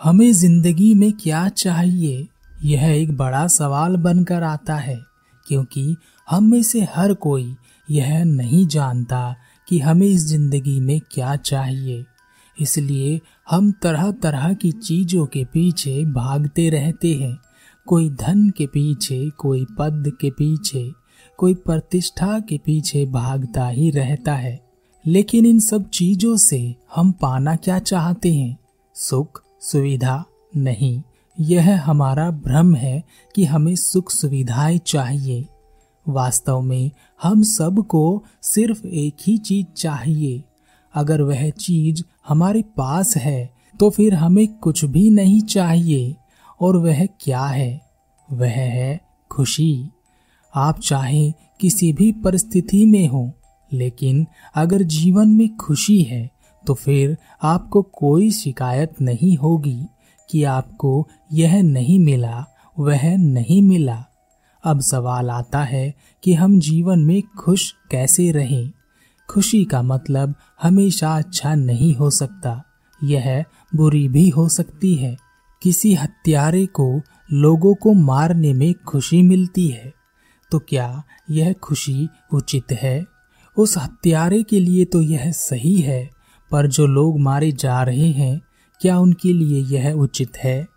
हमें ज़िंदगी में क्या चाहिए? यह एक बड़ा सवाल बनकर आता है, क्योंकि हम में से हर कोई यह नहीं जानता कि हमें इस ज़िंदगी में क्या चाहिए। इसलिए हम तरह तरह की चीज़ों के पीछे भागते रहते हैं। कोई धन के पीछे, कोई पद के पीछे, कोई प्रतिष्ठा के पीछे भागता ही रहता है। लेकिन इन सब चीज़ों से हम पाना क्या चाहते हैं? सुख? सुविधा नहीं। यह हमारा भ्रम है कि हमें सुख सुविधाएँ चाहिए। वास्तव में हम सबको सिर्फ़ एक ही चीज़ चाहिए। अगर वह चीज़ हमारे पास है तो फिर हमें कुछ भी नहीं चाहिए। और वह क्या है? वह है खुशी। आप चाहे किसी भी परिस्थिति में हो, लेकिन अगर जीवन में खुशी है तो फिर आपको कोई शिकायत नहीं होगी कि आपको यह नहीं मिला, वह नहीं मिला। अब सवाल आता है कि हम जीवन में खुश कैसे रहें? खुशी का मतलब हमेशा अच्छा नहीं हो सकता। यह बुरी भी हो सकती है। किसी हत्यारे को, लोगों को मारने में खुशी मिलती है। तो क्या यह खुशी उचित है? उस हत्यारे के लिए तो यह सही है। पर जो लोग मारे जा रहे हैं, क्या उनके लिए यह उचित है?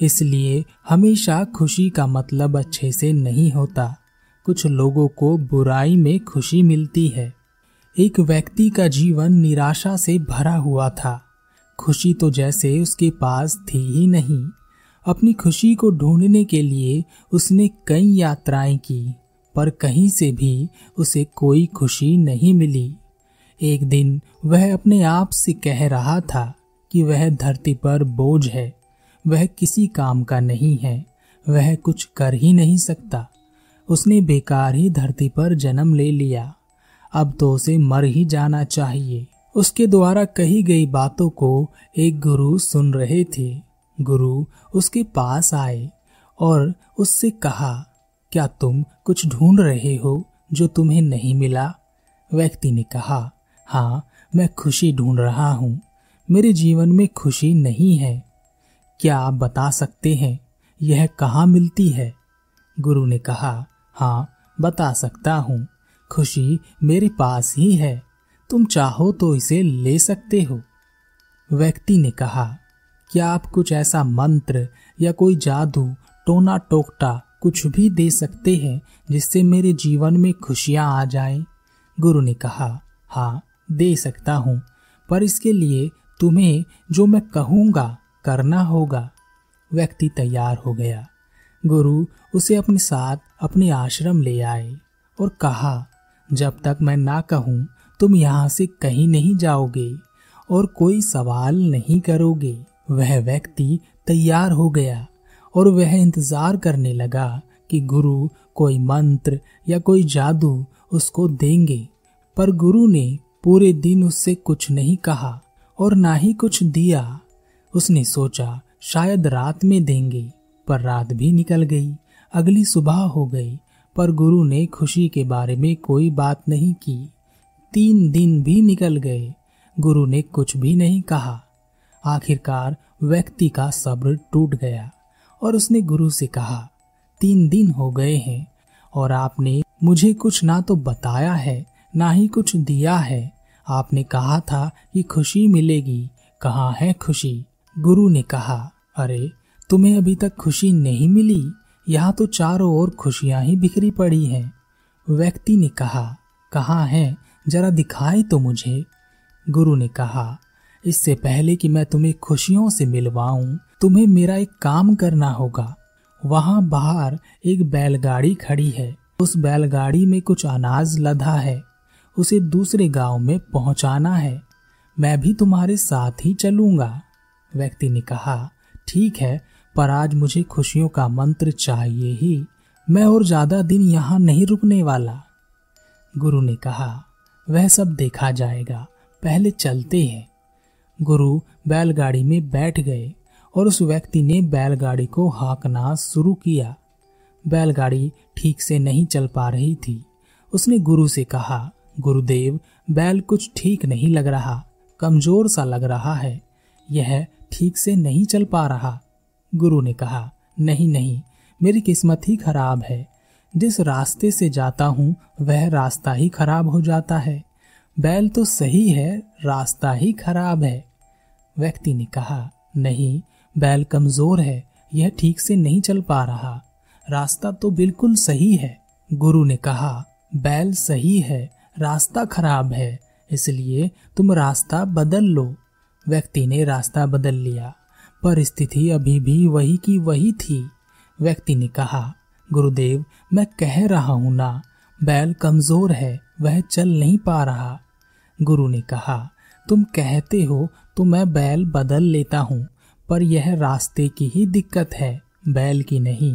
इसलिए हमेशा खुशी का मतलब अच्छे से नहीं होता। कुछ लोगों को बुराई में खुशी मिलती है। एक व्यक्ति का जीवन निराशा से भरा हुआ था। खुशी तो जैसे उसके पास थी ही नहीं। अपनी खुशी को ढूँढने के लिए उसने कई यात्राएँ की, पर कहीं से भी उसे कोई खुशी नहीं मिली। एक दिन वह अपने आप से कह रहा था कि वह धरती पर बोझ है, वह किसी काम का नहीं है, वह कुछ कर ही नहीं सकता। उसने बेकार ही धरती पर जन्म ले लिया। अब तो उसे मर ही जाना चाहिए। उसके द्वारा कही गई बातों को एक गुरु सुन रहे थे। गुरु उसके पास आए और उससे कहा, क्या तुम कुछ ढूंढ रहे हो जो तुम्हें नहीं मिला? व्यक्ति ने कहा हाँ मैं खुशी ढूंढ रहा हूँ। मेरे जीवन में खुशी नहीं है। क्या आप बता सकते हैं, यह कहाँ मिलती है? गुरु ने कहा हाँ बता सकता हूँ। खुशी मेरे पास ही है। तुम चाहो तो इसे ले सकते हो। व्यक्ति ने कहा, क्या आप कुछ ऐसा मंत्र या कोई जादू टोना टोकटा कुछ भी दे सकते हैं जिससे मेरे जीवन में खुशियाँ आ जाएँ? गुरु ने कहा हाँ दे सकता हूँ, पर इसके लिए तुम्हें जो मैं कहूँगा करना होगा। व्यक्ति तैयार हो गया। गुरु उसे अपने साथ अपने आश्रम ले आए और कहा, जब तक मैं ना कहूँ, तुम यहाँ से कहीं नहीं जाओगे और कोई सवाल नहीं करोगे। वह व्यक्ति तैयार हो गया और वह इंतज़ार करने लगा कि गुरु कोई मंत्र या कोई जादू उसको देंगे। पर गुरु ने पूरे दिन उससे कुछ नहीं कहा और ना ही कुछ दिया। उसने सोचा, शायद रात में देंगे, पर रात भी निकल गई, अगली सुबह हो गई, पर गुरु ने खुशी के बारे में कोई बात नहीं की। तीन दिन भी निकल गए, गुरु ने कुछ भी नहीं कहा। आखिरकार व्यक्ति का सब्र टूट गया और उसने गुरु से कहा, तीन दिन हो गए हैं और आपने मुझे कुछ ना तो बताया है ना ही कुछ दिया है। आपने कहा था कि खुशी मिलेगी। कहाँ है खुशी? गुरु ने कहा, अरे, तुम्हें अभी तक खुशी नहीं मिली? यहाँ तो चारों ओर खुशियाँ ही बिखरी पड़ी हैं। व्यक्ति ने कहा, कहाँ है? जरा दिखाए तो मुझे। गुरु ने कहा, इससे पहले कि मैं तुम्हें खुशियों से मिलवाऊं, तुम्हें मेरा एक काम करना होगा। वहाँ बाहर एक बैलगाड़ी खड़ी है। उस बैलगाड़ी में कुछ अनाज लदा है। उसे दूसरे गाँव में पहुंचाना है। मैं भी तुम्हारे साथ ही चलूँगा। व्यक्ति ने कहा, ठीक है, पर आज मुझे खुशियों का मंत्र चाहिए ही। मैं और ज़्यादा दिन यहाँ नहीं रुकने वाला। गुरु ने कहा, वह सब देखा जाएगा। पहले चलते हैं। गुरु बैलगाड़ी में बैठ गए और उस व्यक्ति ने बैलगाड़ी को हाँकना शुरू किया। बैलगाड़ी ठीक से नहीं चल पा रही थी। उसने गुरु से कहा गुरुदेव, बैल कुछ ठीक नहीं लग रहा, कमज़ोर सा लग रहा है। यह ठीक से नहीं चल पा रहा। गुरु ने कहा, नहीं नहीं, मेरी किस्मत ही खराब है। जिस रास्ते से जाता हूँ, वह रास्ता ही खराब हो जाता है। बैल तो सही है, रास्ता ही खराब है। व्यक्ति ने कहा, नहीं, बैल कमज़ोर है, यह ठीक से नहीं चल पा रहा। रास्ता तो बिल्कुल सही है। गुरु ने कहा, बैल सही है रास्ता खराब है, इसलिए तुम रास्ता बदल लो। व्यक्ति ने रास्ता बदल लिया पर स्थिति अभी भी वही की वही थी। व्यक्ति ने कहा, गुरुदेव, मैं कह रहा हूँ ना, बैल कमज़ोर है, वह चल नहीं पा रहा। गुरु ने कहा, तुम कहते हो तो मैं बैल बदल लेता हूँ, पर यह रास्ते की ही दिक्कत है, बैल की नहीं।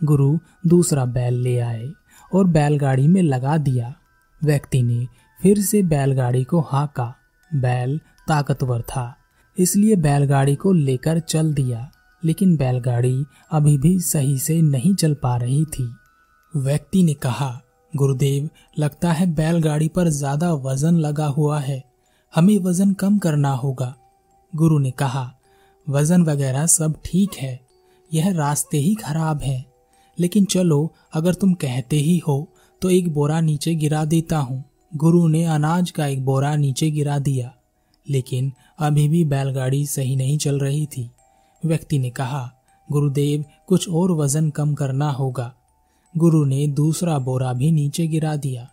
गुरु दूसरा बैल ले आए और बैलगाड़ी में लगा दिया। व्यक्ति ने फिर से बैलगाड़ी को हाका। बैल ताकतवर था, इसलिए बैलगाड़ी को लेकर चल दिया, लेकिन बैलगाड़ी अभी भी सही से नहीं चल पा रही थी। व्यक्ति ने कहा, गुरुदेव, लगता है बैलगाड़ी पर ज़्यादा वज़न लगा हुआ है, हमें वज़न कम करना होगा। गुरु ने कहा, वज़न वगैरह सब ठीक है, यह रास्ते ही खराब है, लेकिन चलो, अगर तुम कहते ही हो तो एक बोरा नीचे गिरा देता हूँ। गुरु ने अनाज का एक बोरा नीचे गिरा दिया। लेकिन अभी भी बैलगाड़ी सही नहीं चल रही थी। व्यक्ति ने कहा, गुरुदेव, कुछ और वज़न कम करना होगा। गुरु ने दूसरा बोरा भी नीचे गिरा दिया।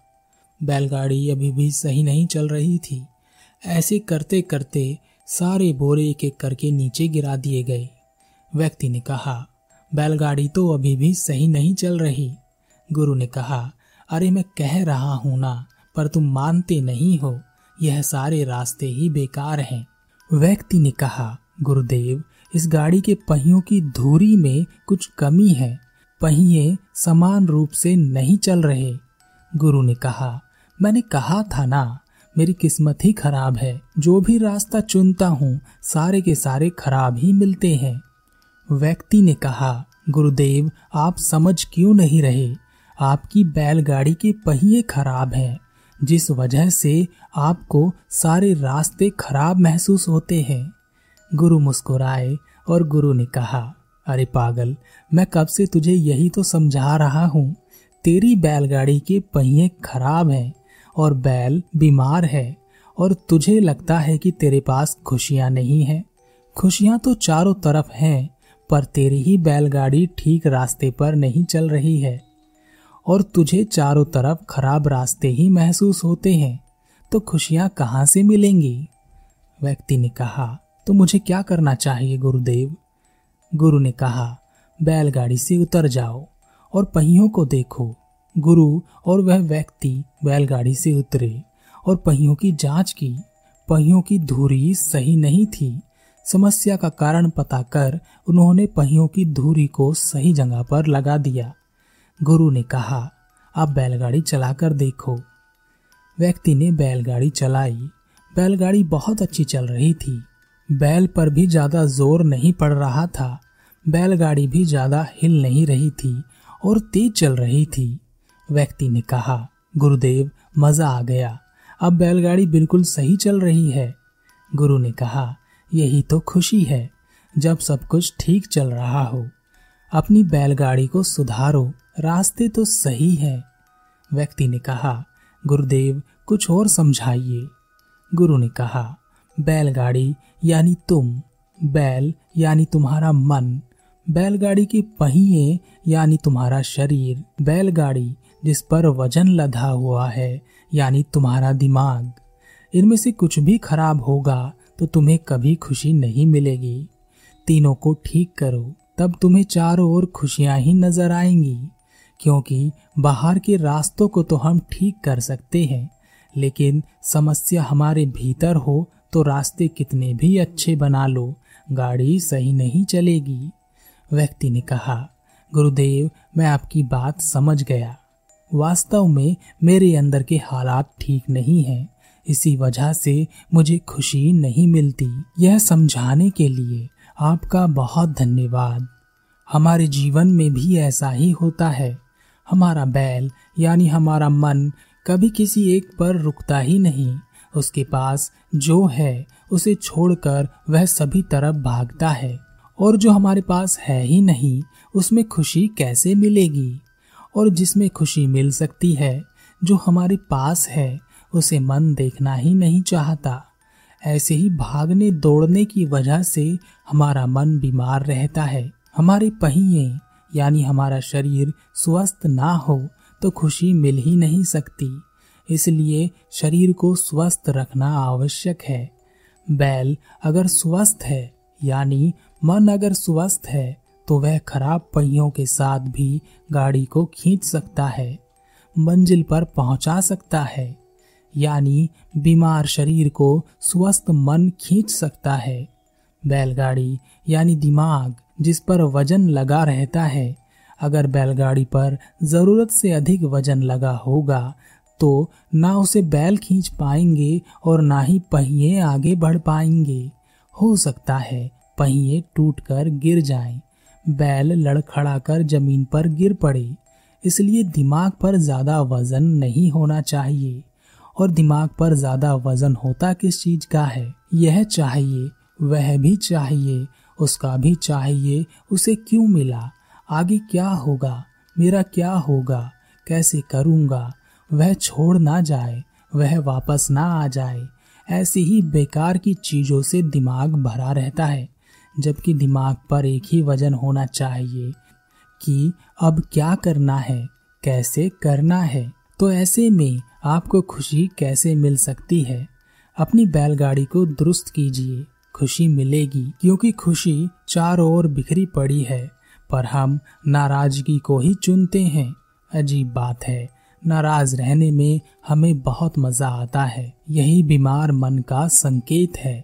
बैलगाड़ी अभी भी सही नहीं चल रही थी। ऐसे करते करते सारे बोरे एक एक करके नीचे गिरा दिए गए। व्यक्ति ने कहा, बैलगाड़ी तो अभी भी सही नहीं चल रही। गुरु ने कहा अरे मैं कह रहा हूँ ना, पर तुम मानते नहीं हो, यह सारे रास्ते ही बेकार हैं। व्यक्ति ने कहा, गुरुदेव, इस गाड़ी के पहियों की धूरी में कुछ कमी है, पहिए समान रूप से नहीं चल रहे। गुरु ने कहा, मैंने कहा था ना, मेरी किस्मत ही खराब है, जो भी रास्ता चुनता हूँ, सारे के सारे खराब ही मिलते हैं। व्यक्ति ने कहा, गुरुदेव, आप समझ क्यों नहीं रहे? आपकी बैलगाड़ी के पहिए खराब हैं, जिस वजह से आपको सारे रास्ते खराब महसूस होते हैं। गुरु मुस्कुराए और गुरु ने कहा, अरे पागल, मैं कब से तुझे यही तो समझा रहा हूँ। तेरी बैलगाड़ी के पहिए खराब हैं और बैल बीमार है और तुझे लगता है कि तेरे पास खुशियाँ नहीं है। खुशियाँ तो चारों तरफ़ हैं, पर तेरी ही बैलगाड़ी ठीक रास्ते पर नहीं चल रही है। और तुझे चारों तरफ़ खराब रास्ते ही महसूस होते हैं तो खुशियाँ कहाँ से मिलेंगी? व्यक्ति ने कहा तो मुझे क्या करना चाहिए, गुरुदेव? गुरु ने कहा, बैलगाड़ी से उतर जाओ और पहियों को देखो। गुरु और वह व्यक्ति बैलगाड़ी से उतरे और पहियों की जाँच की। पहियों की धुरी सही नहीं थी। समस्या का कारण पता कर उन्होंने पहियों की धुरी को सही जगह पर लगा दिया। गुरु ने कहा, आप बैलगाड़ी चलाकर देखो। व्यक्ति ने बैलगाड़ी चलाई। बैलगाड़ी बहुत अच्छी चल रही थी। बैल पर भी ज़्यादा ज़ोर नहीं पड़ रहा था। बैलगाड़ी भी ज़्यादा हिल नहीं रही थी और तेज चल रही थी। व्यक्ति ने कहा, गुरुदेव, मज़ा आ गया। अब बैलगाड़ी बिल्कुल सही चल रही है। गुरु ने कहा, यही तो खुशी है। जब सब कुछ ठीक चल रहा हो, अपनी बैलगाड़ी को सुधारो। रास्ते तो सही है, व्यक्ति ने कहा। गुरुदेव, कुछ और समझाइए। गुरु ने कहा, बैलगाड़ी यानी तुम, बैल यानी तुम्हारा मन, बैलगाड़ी के पहिए यानी तुम्हारा शरीर, बैलगाड़ी जिस पर वज़न लदा हुआ है यानी तुम्हारा दिमाग। इनमें से कुछ भी खराब होगा तो तुम्हें कभी खुशी नहीं मिलेगी। तीनों को ठीक करो, तब तुम्हें चारों ओर खुशियाँ ही नज़र आएँगी। क्योंकि बाहर के रास्तों को तो हम ठीक कर सकते हैं, लेकिन समस्या हमारे भीतर हो तो रास्ते कितने भी अच्छे बना लो, गाड़ी सही नहीं चलेगी। व्यक्ति ने कहा, गुरुदेव, मैं आपकी बात समझ गया। वास्तव में मेरे अंदर के हालात ठीक नहीं हैं। इसी वजह से मुझे खुशी नहीं मिलती यह समझाने के लिए आपका बहुत धन्यवाद। हमारे जीवन में भी ऐसा ही होता है। हमारा बैल, यानी हमारा मन, कभी किसी एक पर रुकता ही नहीं। उसके पास जो है, उसे छोड़कर वह सभी तरफ़ भागता है। और जो हमारे पास है ही नहीं, उसमें खुशी कैसे मिलेगी? और जिसमें खुशी मिल सकती है, जो हमारे पास है, उसे मन देखना ही नहीं चाहता। ऐसे ही भागने दौड़ने की वजह से हमारा मन बीमार रहता है। हमारे पहिए यानी हमारा शरीर स्वस्थ ना हो तो खुशी मिल ही नहीं सकती। इसलिए शरीर को स्वस्थ रखना आवश्यक है। बैल अगर स्वस्थ है, यानी मन अगर स्वस्थ है तो वह खराब पहियों के साथ भी गाड़ी को खींच सकता है, मंजिल पर पहुँचा सकता है, यानी बीमार शरीर को स्वस्थ मन खींच सकता है। बैलगाड़ी, यानी दिमाग जिस पर वज़न लगा रहता है अगर बैलगाड़ी पर ज़रूरत से अधिक वज़न लगा होगा तो ना उसे बैल खींच पाएँगे और ना ही पहिए आगे बढ़ पाएँगे। हो सकता है पहिए टूटकर गिर जाएँ, बैल लड़खड़ा कर ज़मीन पर गिर पड़े इसलिए दिमाग पर ज़्यादा वज़न नहीं होना चाहिए। और दिमाग पर ज़्यादा वज़न होता किस चीज़ का है? यह चाहिए वह भी चाहिए उसका भी चाहिए, उसे क्यों मिला? आगे क्या होगा? मेरा क्या होगा? कैसे करूँगा? वह छोड़ ना जाए, वह वापस ना आ जाए। ऐसी ही बेकार की चीज़ों से दिमाग भरा रहता है, जबकि दिमाग पर एक ही वज़न होना चाहिए कि अब क्या करना है, कैसे करना है। तो ऐसे में आपको खुशी कैसे मिल सकती है? अपनी बैलगाड़ी को दुरुस्त कीजिए। खुशी मिलेगी, क्योंकि खुशी चारों ओर बिखरी पड़ी है, पर हम नाराज़गी को ही चुनते हैं। अजीब बात है, नाराज़ रहने में हमें बहुत मज़ा आता है, यही बीमार मन का संकेत है।